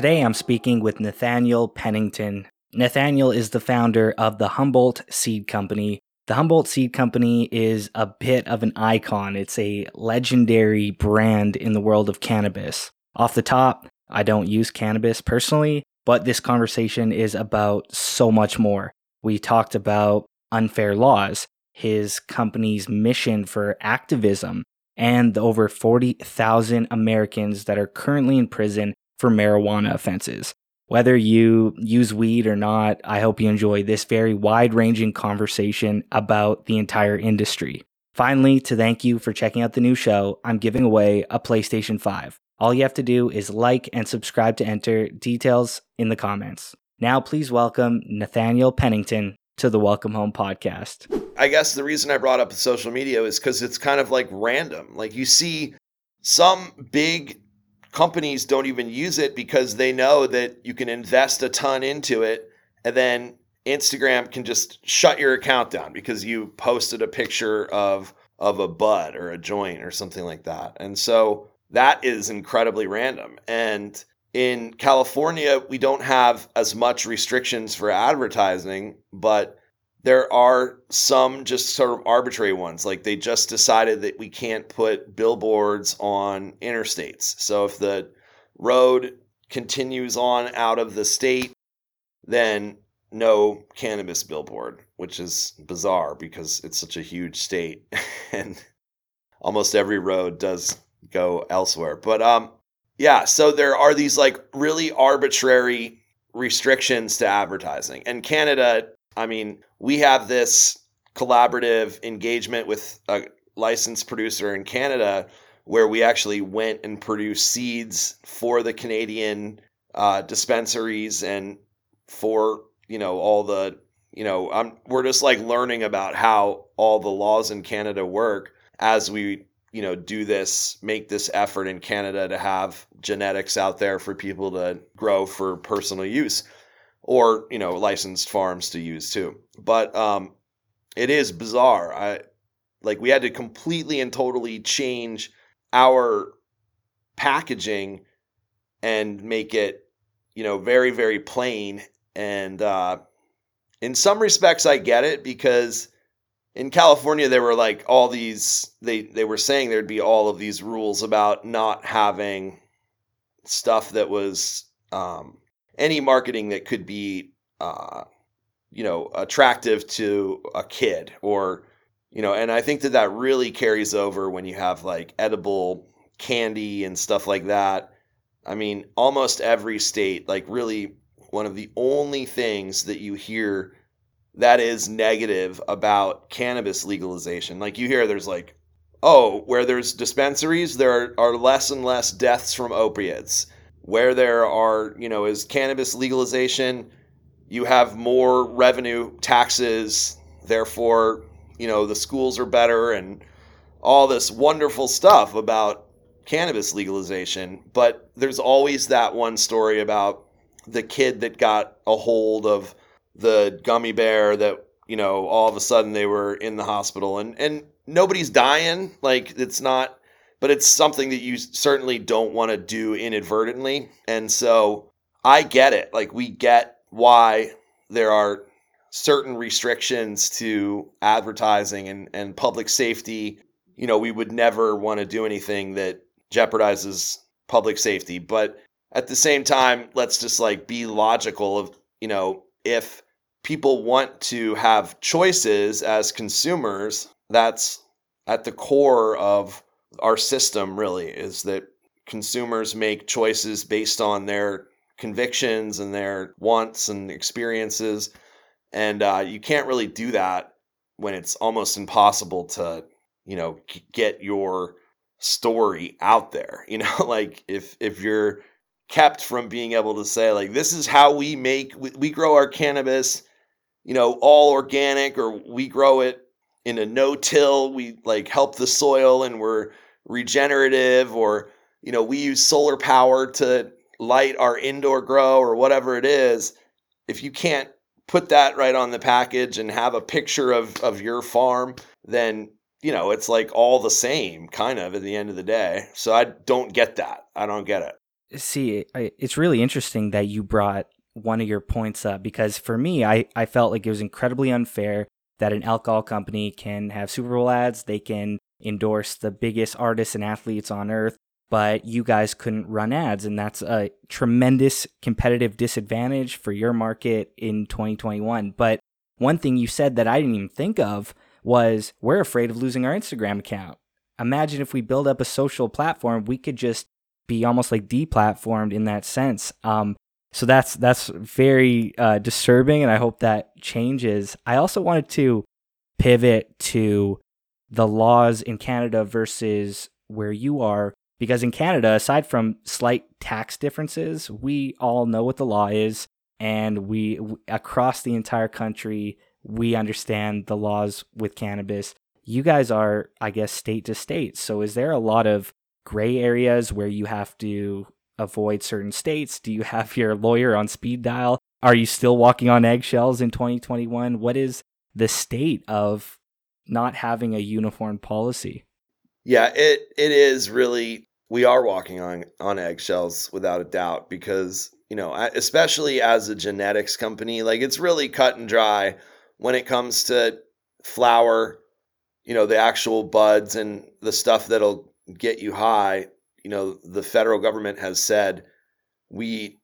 Today I'm speaking with Nathaniel Pennington. Nathaniel is the founder of the Humboldt Seed Company. The Humboldt Seed Company is a bit of an icon. It's a legendary brand in the world of cannabis. Off the top, I don't use cannabis personally, but this conversation is about so much more. We talked about unfair laws, his company's mission for activism, and the over 40,000 Americans that are currently in prison for marijuana offenses. Whether you use weed or not, I hope you enjoy this very wide ranging conversation about the entire industry. Finally, to thank you for checking out the new show, I'm giving away a PlayStation 5. All you have to do is like and subscribe to enter details in the comments. Now, please welcome Nathaniel Pennington to the Welcome Home podcast. I guess the reason I brought up social media is because it's kind of like random. Like you see some big companies don't even use it because they know that you can invest a ton into it and then Instagram can just shut your account down because you posted a picture of of a bud or a joint or something like that. And so that is incredibly random. And in California, we don't have as much restrictions for advertising, but there are some just sort of arbitrary ones. Like they just decided that we can't put billboards on interstates. So if the road continues on out of the state, then no cannabis billboard, which is bizarre because it's such a huge state and almost every road does go elsewhere. But um yeah, so there are these like really arbitrary restrictions to advertising. And Canada, I mean, we have this collaborative engagement with a licensed producer in Canada where we actually went and produced seeds for the Canadian uh, dispensaries and for you know all the you know I'm, we're just like learning about how all the laws in Canada work as we you know do this make this effort in Canada to have genetics out there for people to grow for personal use or you know licensed farms to use too. But um, it is bizarre. I like we had to completely and totally change our packaging and make it you know very very plain and uh, in some respects I get it because in California there were like all these they they were saying there'd be all of these rules about not having stuff that was um, any marketing that could be uh, you know attractive to a kid or you know and i think that that really carries over when you have like edible candy and stuff like that. I mean almost every state like really one of the only things that you hear that is negative about cannabis legalization like you hear there's like oh where there's dispensaries there are less and less deaths from opiates where there are, you know, is cannabis legalization, you have more revenue taxes, therefore, you know, the schools are better and all this wonderful stuff about cannabis legalization. But there's always that one story about the kid that got a hold of the gummy bear that, you know, all of a sudden they were in the hospital and, and nobody's dying. Like it's not but it's something that you certainly don't want to do inadvertently. And so I get it. Like, we get why there are certain restrictions to advertising and, and public safety. You know, we would never want to do anything that jeopardizes public safety. But at the same time, let's just like be logical of, you know, if people want to have choices as consumers, that's at the core of our system really is that consumers make choices based on their convictions and their wants and experiences. And uh, you can't really do that when it's almost impossible to you know get your story out there you know? Like if if you're kept from being able to say like this is how we make we, we grow our cannabis you know all organic or we grow it in a no-till we like help the soil and we're regenerative or you know we use solar power to light our indoor grow or whatever it is if you can't put that right on the package and have a picture of of your farm then you know it's like all the same kind of at the end of the day. So i don't get that. I don't get it. See, it's really interesting that you brought one of your points up because for me, I, I felt like it was incredibly unfair that an alcohol company can have Super Bowl ads, they can endorse the biggest artists and athletes on earth, but you guys couldn't run ads. And that's a tremendous competitive disadvantage for your market in 2021. But one thing you said that I didn't even think of was we're afraid of losing our Instagram account. Imagine if we build up a social platform, we could just be almost like deplatformed in that sense. Um, so that's that's very uh, disturbing, and I hope that changes. I also wanted to pivot to the laws in Canada versus where you are, because in Canada, aside from slight tax differences, we all know what the law is, and we across the entire country we understand the laws with cannabis. You guys are, I guess, state to state. So is there a lot of gray areas where you have to avoid certain states? Do you have your lawyer on speed dial? Are you still walking on eggshells in 2021? What is the state of not having a uniform policy? Yeah, it it is really we are walking on on eggshells without a doubt because, you know, especially as a genetics company, like it's really cut and dry when it comes to flower, you know, the actual buds and the stuff that'll get you high you know, the federal government has said we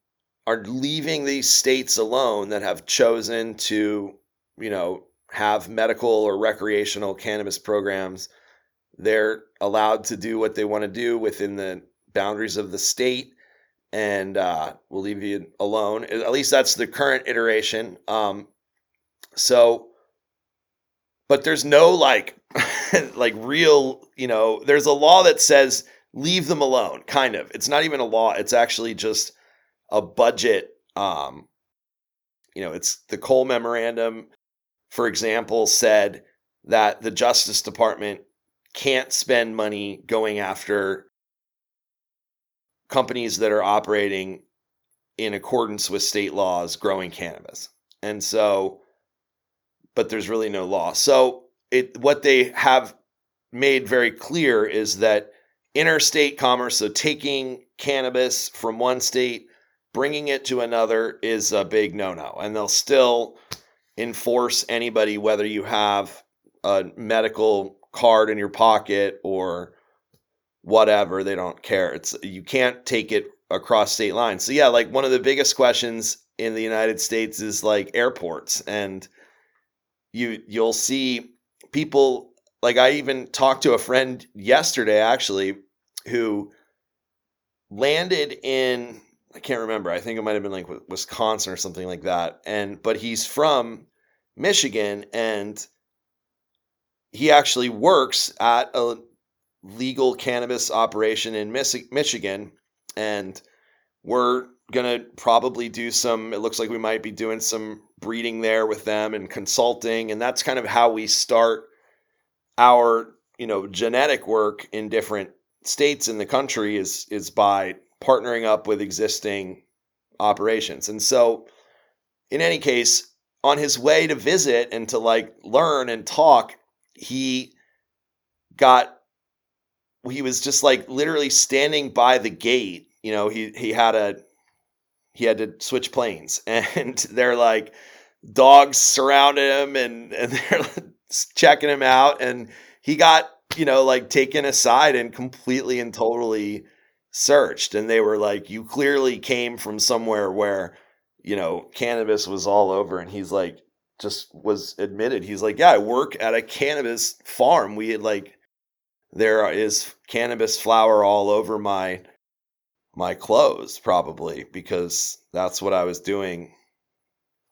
are leaving these states alone that have chosen to, you know, have medical or recreational cannabis programs. They're allowed to do what they want to do within the boundaries of the state, and uh, we'll leave you alone. At least that's the current iteration. Um, so, but there's no like, like real, you know, there's a law that says leave them alone kind of it's not even a law it's actually just a budget um you know it's the cole memorandum for example said that the justice department can't spend money going after companies that are operating in accordance with state laws growing cannabis and so but there's really no law so it what they have made very clear is that interstate commerce, so taking cannabis from one state, bringing it to another is a big no no. And they'll still enforce anybody, whether you have a medical card in your pocket or whatever, they don't care. It's you can't take it across state lines. So yeah, like one of the biggest questions in the United States is like airports and you you'll see people like I even talked to a friend yesterday actually who landed in I can't remember. I think it might have been like Wisconsin or something like that. And but he's from Michigan and he actually works at a legal cannabis operation in Michigan and we're going to probably do some it looks like we might be doing some breeding there with them and consulting and that's kind of how we start our you know genetic work in different states in the country is is by partnering up with existing operations. And so in any case, on his way to visit and to like learn and talk, he got he was just like literally standing by the gate. You know, he he had a he had to switch planes and they're like dogs surrounded him and and they're checking him out and he got you know, like taken aside and completely and totally searched. And they were like, You clearly came from somewhere where, you know, cannabis was all over. And he's like, just was admitted. He's like, Yeah, I work at a cannabis farm. We had like, there is cannabis flower all over my my clothes probably because that's what I was doing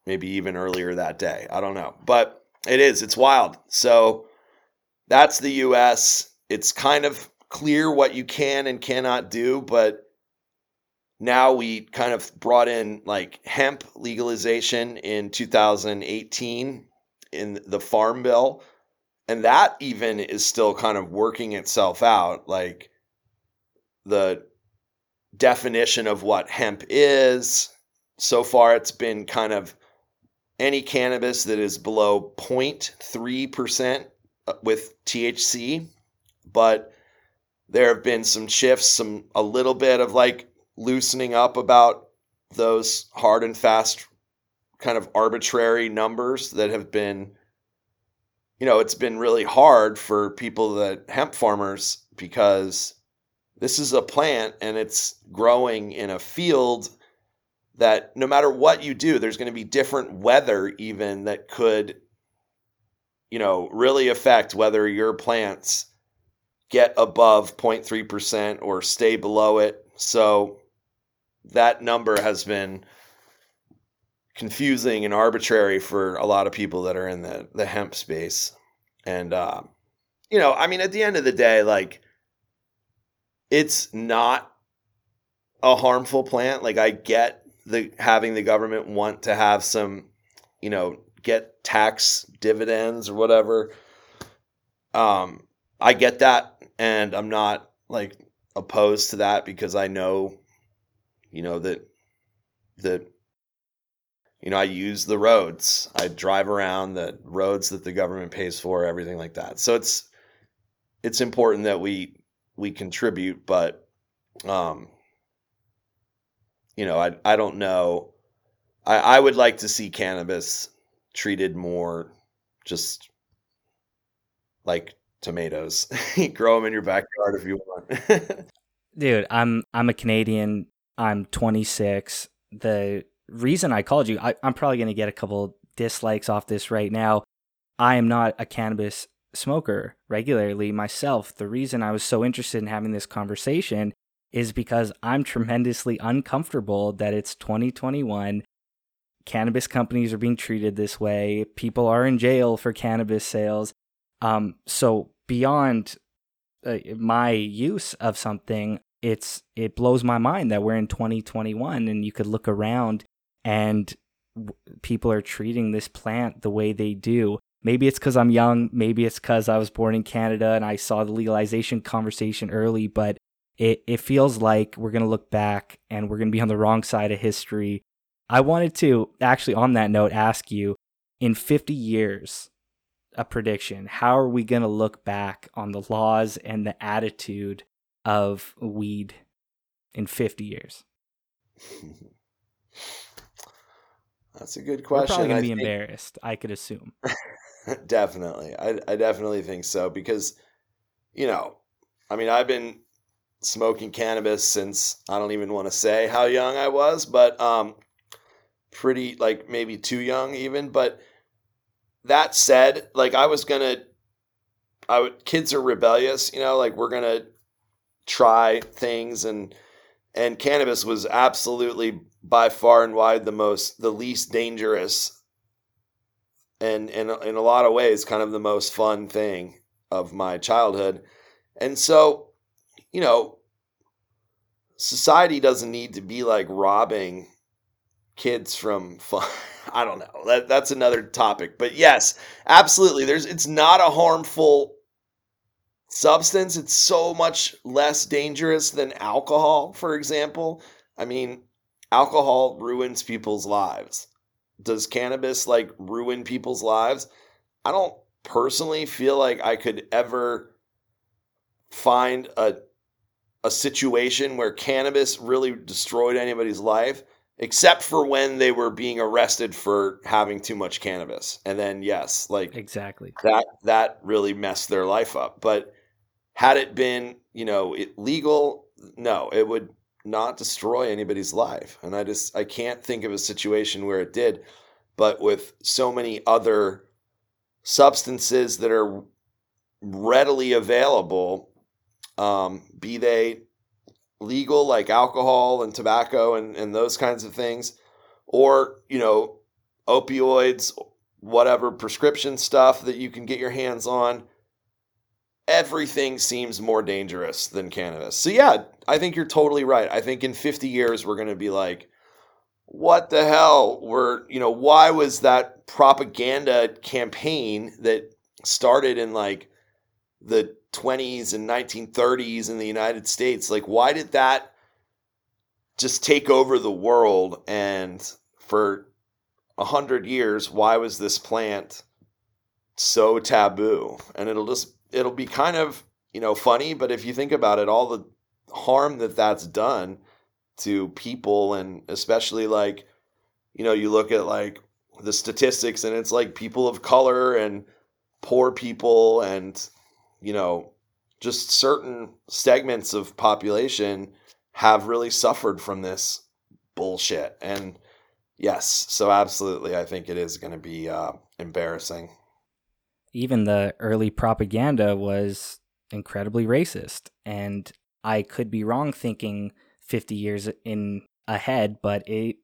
maybe even earlier that day. I don't know. But it is it's wild. So that's the US. It's kind of clear what you can and cannot do, but now we kind of brought in like hemp legalization in 2018 in the farm bill and that even is still kind of working itself out like the definition of what hemp is. So far it's been kind of any cannabis that is below 0.3% uh, with THC, but there have been some shifts, some a little bit of like loosening up about those hard and fast kind of arbitrary numbers that have been you know it's been really hard for people that hemp farmers because this is a plant and it's growing in a field that no matter what you do there's going to be different weather even that could you know really affect whether your plants get above 0.3% or stay below it so that number has been confusing and arbitrary for a lot of people that are in the, the hemp space. And, uh, you know, I mean, at the end of the day, like, it's not a harmful plant. Like, I get the having the government want to have some, you know, get tax dividends or whatever. Um, I get that, and I'm not like opposed to that because I know, you know, that that you know, I use the roads. I drive around the roads that the government pays for, everything like that. So it's it's important that we we contribute, but um you know, I I don't know. I I would like to see cannabis treated more just like tomatoes. Grow them in your backyard if you want. Dude, I'm I'm a Canadian. I'm 26. The reason I called you, I, I'm probably going to get a couple dislikes off this right now. I am not a cannabis smoker regularly myself. The reason I was so interested in having this conversation is because I'm tremendously uncomfortable that it's 2021. Cannabis companies are being treated this way. People are in jail for cannabis sales. Um, so beyond uh, my use of something, it's it blows my mind that we're in 2021 and you could look around and w- people are treating this plant the way they do. Maybe it's because I'm young. Maybe it's because I was born in Canada and I saw the legalization conversation early, but it, it feels like we're going to look back and we're going to be on the wrong side of history. I wanted to actually, on that note, ask you in 50 years, a prediction. How are we going to look back on the laws and the attitude of weed in 50 years? That's a good question. We're probably gonna be think... embarrassed. I could assume. definitely, I I definitely think so because, you know, I mean, I've been smoking cannabis since I don't even want to say how young I was, but um, pretty like maybe too young even. But that said, like I was gonna, I would kids are rebellious, you know, like we're gonna try things and and cannabis was absolutely by far and wide the most the least dangerous and and in a lot of ways kind of the most fun thing of my childhood. And so you know society doesn't need to be like robbing kids from fun i don't know. That, that's another topic. But yes absolutely. There's it's not a harmful substance. It's so much less dangerous than alcohol for example. I mean alcohol ruins people's lives. Does cannabis like ruin people's lives? I don't personally feel like I could ever find a a situation where cannabis really destroyed anybody's life except for when they were being arrested for having too much cannabis and then yes like exactly that that really messed their life up but had it been you know it legal no it would not destroy anybody's life. And I just I can't think of a situation where it did. But with so many other substances that are readily available, um, be they legal like alcohol and tobacco and, and those kinds of things, or you know, opioids, whatever prescription stuff that you can get your hands on everything seems more dangerous than cannabis. So yeah, I think you're totally right. I think in 50 years we're going to be like what the hell were, you know, why was that propaganda campaign that started in like the 20s and 1930s in the United States, like why did that just take over the world and for a hundred years, why was this plant so taboo? And it'll just it'll be kind of you know funny, but if you think about it, all the harm that that's done to people and especially like you know you look at like the statistics and it's like people of color and poor people and you know just certain segments of population have really suffered from this bullshit and yes so absolutely i think it is going to be uh, embarrassing even the early propaganda was incredibly racist and i could be wrong thinking 50 years in ahead, but it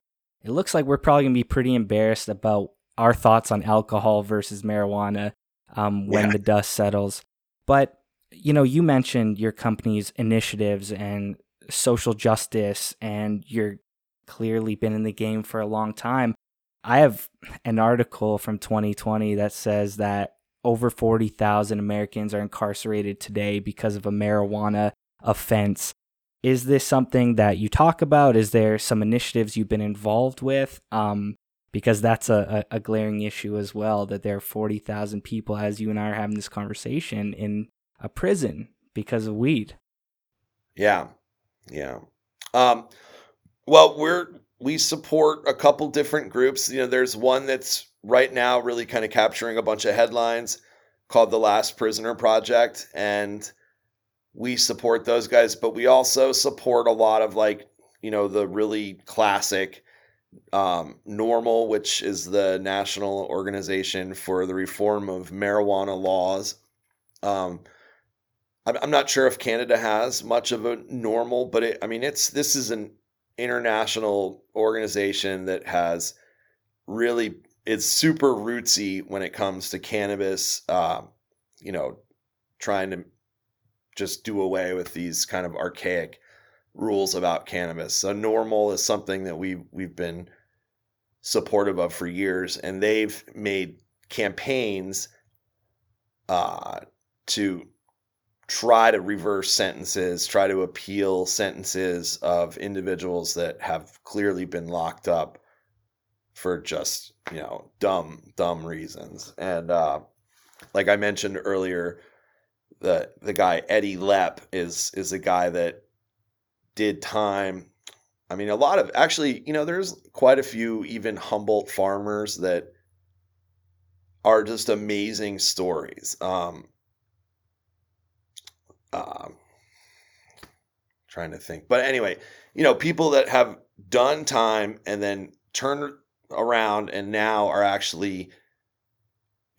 it looks like we're probably gonna be pretty embarrassed about our thoughts on alcohol versus marijuana um, when yeah. the dust settles. But you know, you mentioned your company's initiatives and social justice, and you're clearly been in the game for a long time. I have an article from 2020 that says that over 40,000 Americans are incarcerated today because of a marijuana offense. Is this something that you talk about? Is there some initiatives you've been involved with? Um, because that's a, a, glaring issue as well that there are 40,000 people, as you and I are having this conversation, in a prison because of weed. Yeah. Yeah. Um, well, we're, we support a couple different groups. You know, there's one that's right now really kind of capturing a bunch of headlines called the Last Prisoner Project. And we support those guys, but we also support a lot of like, you know, the really classic um, NORML, which is the National Organization for the Reform of Marijuana Laws. Um, I'm not sure if Canada has much of a NORML, but it, I mean, it's this is an international organization that has really it's super rootsy when it comes to cannabis. Uh, you know, trying to just do away with these kind of archaic rules about cannabis. So NORML is something that we we've been supportive of for years, and they've made campaigns uh, to try to reverse sentences, try to appeal sentences of individuals that have clearly been locked up for just you know dumb dumb reasons. And uh, like I mentioned earlier, the the guy Eddy Lepp is is a guy that did time. I mean, a lot of actually, you know, there's quite a few even Humboldt farmers that are just amazing stories. Um, uh, trying to think, but anyway, you know, people that have done time and then turned around and now are actually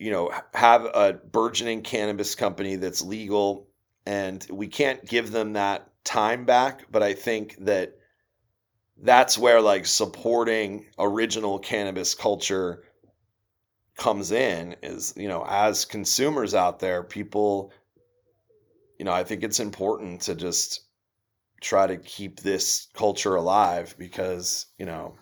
you know, have a burgeoning cannabis company that's legal and we can't give them that time back, but I think that that's where like supporting original cannabis culture comes in is, you know, as consumers out there, people you know, I think it's important to just try to keep this culture alive because, you know,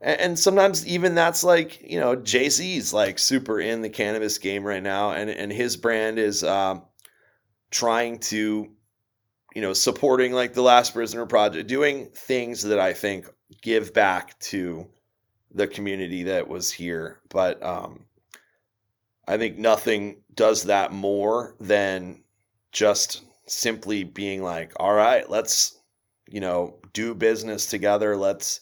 and, sometimes even that's like you know Jay Z's like super in the cannabis game right now, and and his brand is uh, trying to you know supporting like the Last Prisoner Project, doing things that I think give back to the community that was here. But um, I think nothing does that more than just simply being like, all right, let's you know do business together. Let's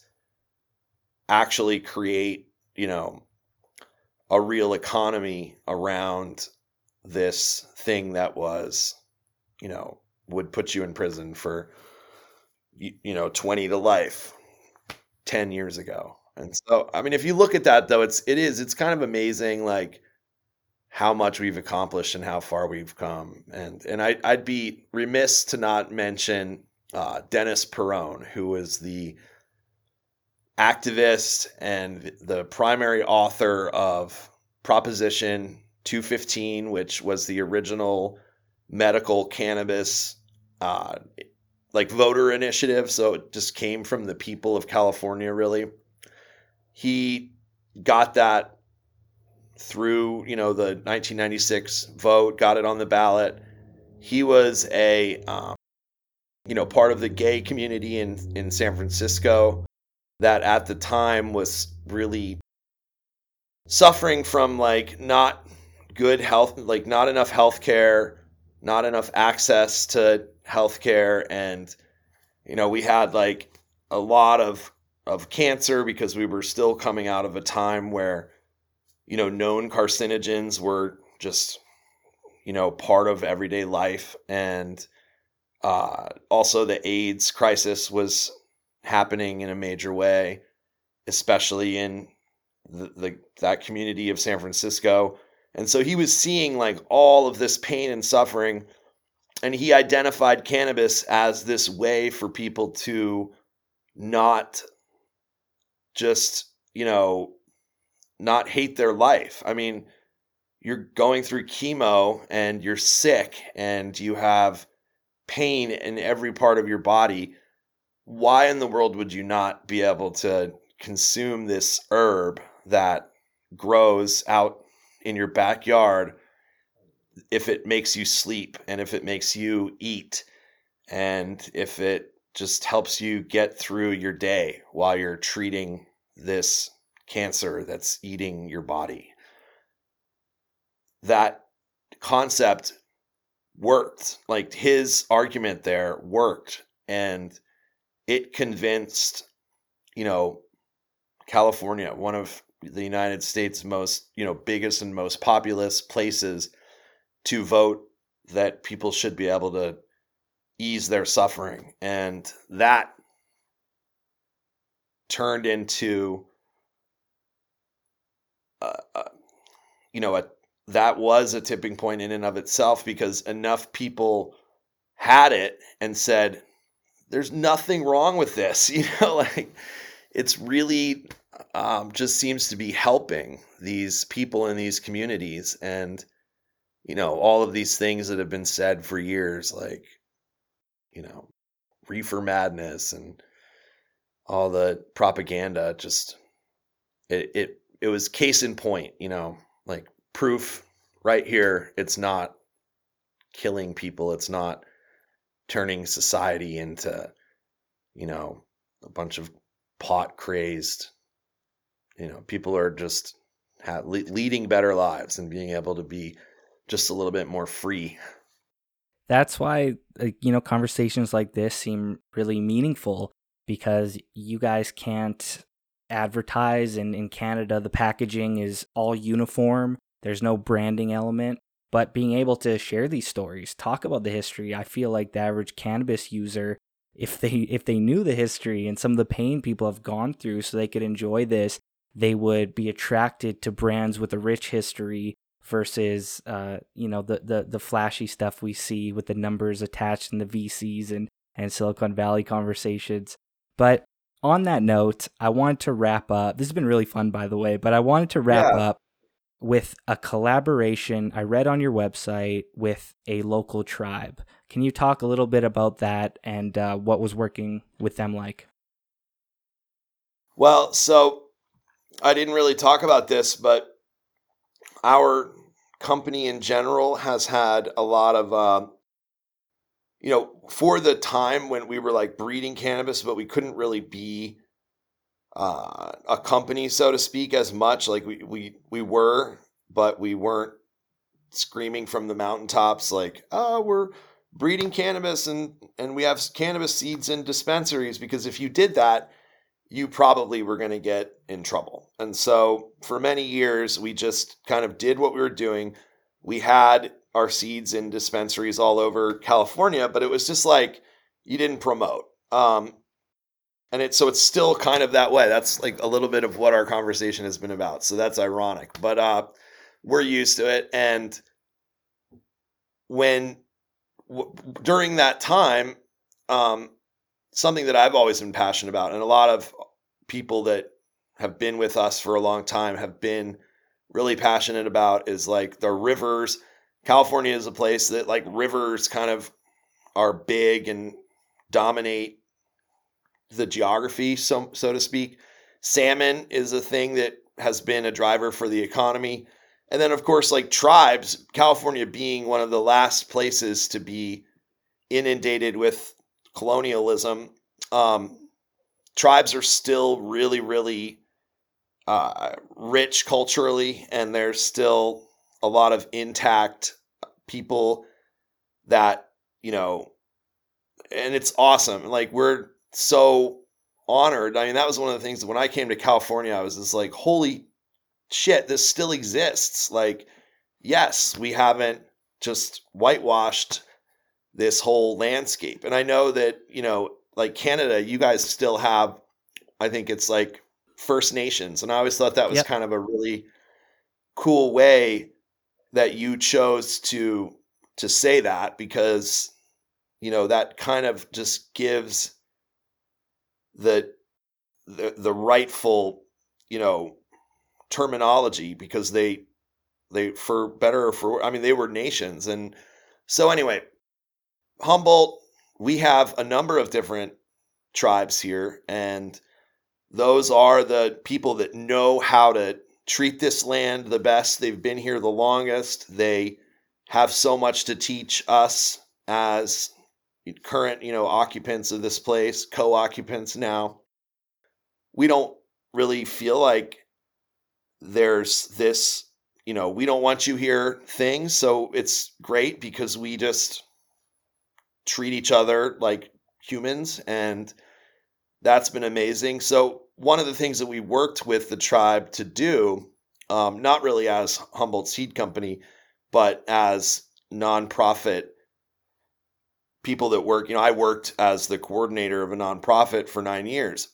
actually create, you know, a real economy around this thing that was, you know, would put you in prison for, you, you know, 20 to life 10 years ago. And so, I mean, if you look at that though, it's, it is, it's kind of amazing, like how much we've accomplished and how far we've come. And, and I, I'd be remiss to not mention uh, Dennis Peron, who was the, activist and the primary author of Proposition 215, which was the original medical cannabis uh, like voter initiative. So it just came from the people of California, really. He got that through, you know, the 1996 vote, got it on the ballot. He was a, um, you know, part of the gay community in in San Francisco that at the time was really suffering from like not good health, like not enough health care, not enough access to health care. And, you know, we had like a lot of of cancer because we were still coming out of a time where you know known carcinogens were just you know part of everyday life and uh, also the AIDS crisis was happening in a major way, especially in the, the that community of San Francisco. And so he was seeing like all of this pain and suffering and he identified cannabis as this way for people to not just, you know, not hate their life. I mean, you're going through chemo and you're sick and you have pain in every part of your body. Why in the world would you not be able to consume this herb that grows out in your backyard if it makes you sleep and if it makes you eat and if it just helps you get through your day while you're treating this cancer that's eating your body. That concept worked. Like his argument there worked and it convinced, you know, California, one of the United States' most, you know, biggest and most populous places to vote that people should be able to ease their suffering. And that turned into, uh, uh, you know, a, that was a tipping point in and of itself because enough people had it and said, there's nothing wrong with this. You know, like it's really um, just seems to be helping these people in these communities. And you know, all of these things that have been said for years, like, you know, reefer madness and all the propaganda, just it it it was case in point, you know, like proof right here. It's not killing people. It's not turning society into, you know, a bunch of pot crazed. You know, people are just leading better lives and being able to be just a little bit more free. That's why, you know, conversations like this seem really meaningful because you guys can't advertise. And in Canada, the packaging is all uniform, there's no branding element. But being able to share these stories, talk about the history, I feel like the average cannabis user, if they if they knew the history and some of the pain people have gone through, so they could enjoy this, they would be attracted to brands with a rich history versus uh, you know the, the the flashy stuff we see with the numbers attached in the VCs and and Silicon Valley conversations. But on that note, I wanted to wrap up. This has been really fun, by the way. But I wanted to wrap yeah. up with a collaboration I read on your website with a local tribe. Can you talk a little bit about that and uh, what was working with them like? Well, so I didn't really talk about this, but our company in general has had a lot of uh, you know for the time when we were like breeding cannabis but we couldn't really be uh, a company so to speak as much. Like we we we were but we weren't screaming from the mountaintops like oh we're breeding cannabis and and we have cannabis seeds in dispensaries because if you did that you probably were going to get in trouble. And so for many years, we just kind of did what we were doing. We had our seeds in dispensaries all over California, but it was just like you didn't promote. Um, and it's so it's still kind of that way. That's like a little bit of what our conversation has been about. So that's ironic, but uh, we're used to it. And when w- during that time, um, something that I've always been passionate about, and a lot of people that have been with us for a long time have been really passionate about is like the rivers. California is a place that like rivers kind of are big and dominate the geography, so so to speak. Salmon is a thing that has been a driver for the economy. And then of course like tribes, California being one of the last places to be inundated with colonialism, um, tribes are still really, really uh, rich culturally, and there's still a lot of intact people that, you know, and it's awesome. Like, we're so honored. I mean, that was one of the things when I came to California, I was just like, holy shit, this still exists. Like, yes, we haven't just whitewashed this whole landscape. And I know that, you know, like Canada, you guys still have, I think it's like First Nations. And I always thought that was yep. kind of a really cool way that you chose to to say that because you know that kind of just gives the the, the rightful you know terminology because they they for better or for I mean they were nations and so anyway Humboldt we have a number of different tribes here and those are the people that know how to treat this land the best. They've been here the longest. They have so much to teach us as current you know occupants of this place co-occupants now. We don't really feel like there's this you know we don't want you here thing so it's great because we just treat each other like humans and that's been amazing so one of the things that we worked with the tribe to do um, not really as humboldt seed company but as nonprofit people that work you know i worked as the coordinator of a nonprofit for nine years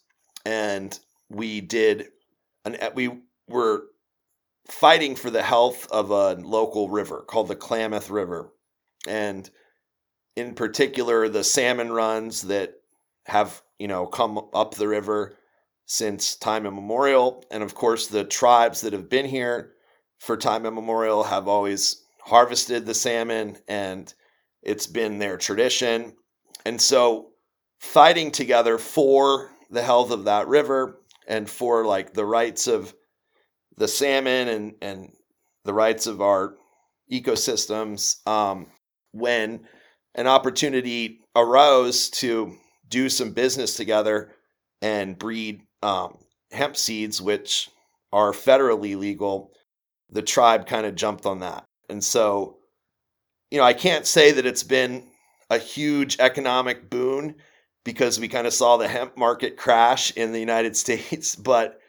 and we did an we were fighting for the health of a local river called the Klamath River. And in particular, the salmon runs that have, you know, come up the river since time immemorial. And of course, the tribes that have been here for time immemorial have always harvested the salmon and it's been their tradition. And so, fighting together for the health of that river and for like the rights of the salmon and and the rights of our ecosystems um, when an opportunity arose to do some business together and breed um, hemp seeds which are federally legal the tribe kind of jumped on that and so you know i can't say that it's been a huge economic boon because we kind of saw the hemp market crash in the United States, but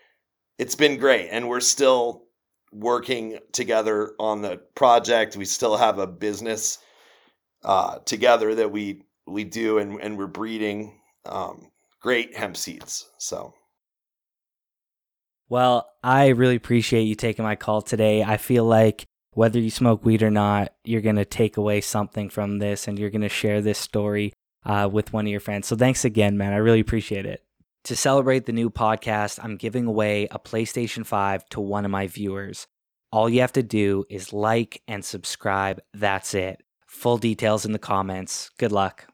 it's been great. And we're still working together on the project. We still have a business uh, together that we we do, and, and we're breeding um, great hemp seeds. So. Well, I really appreciate you taking my call today. I feel like whether you smoke weed or not, you're going to take away something from this and you're going to share this story uh, with one of your friends. So thanks again, man. I really appreciate it. To celebrate the new podcast, I'm giving away a PlayStation 5 to one of my viewers. All you have to do is like and subscribe. That's it. Full details in the comments. Good luck.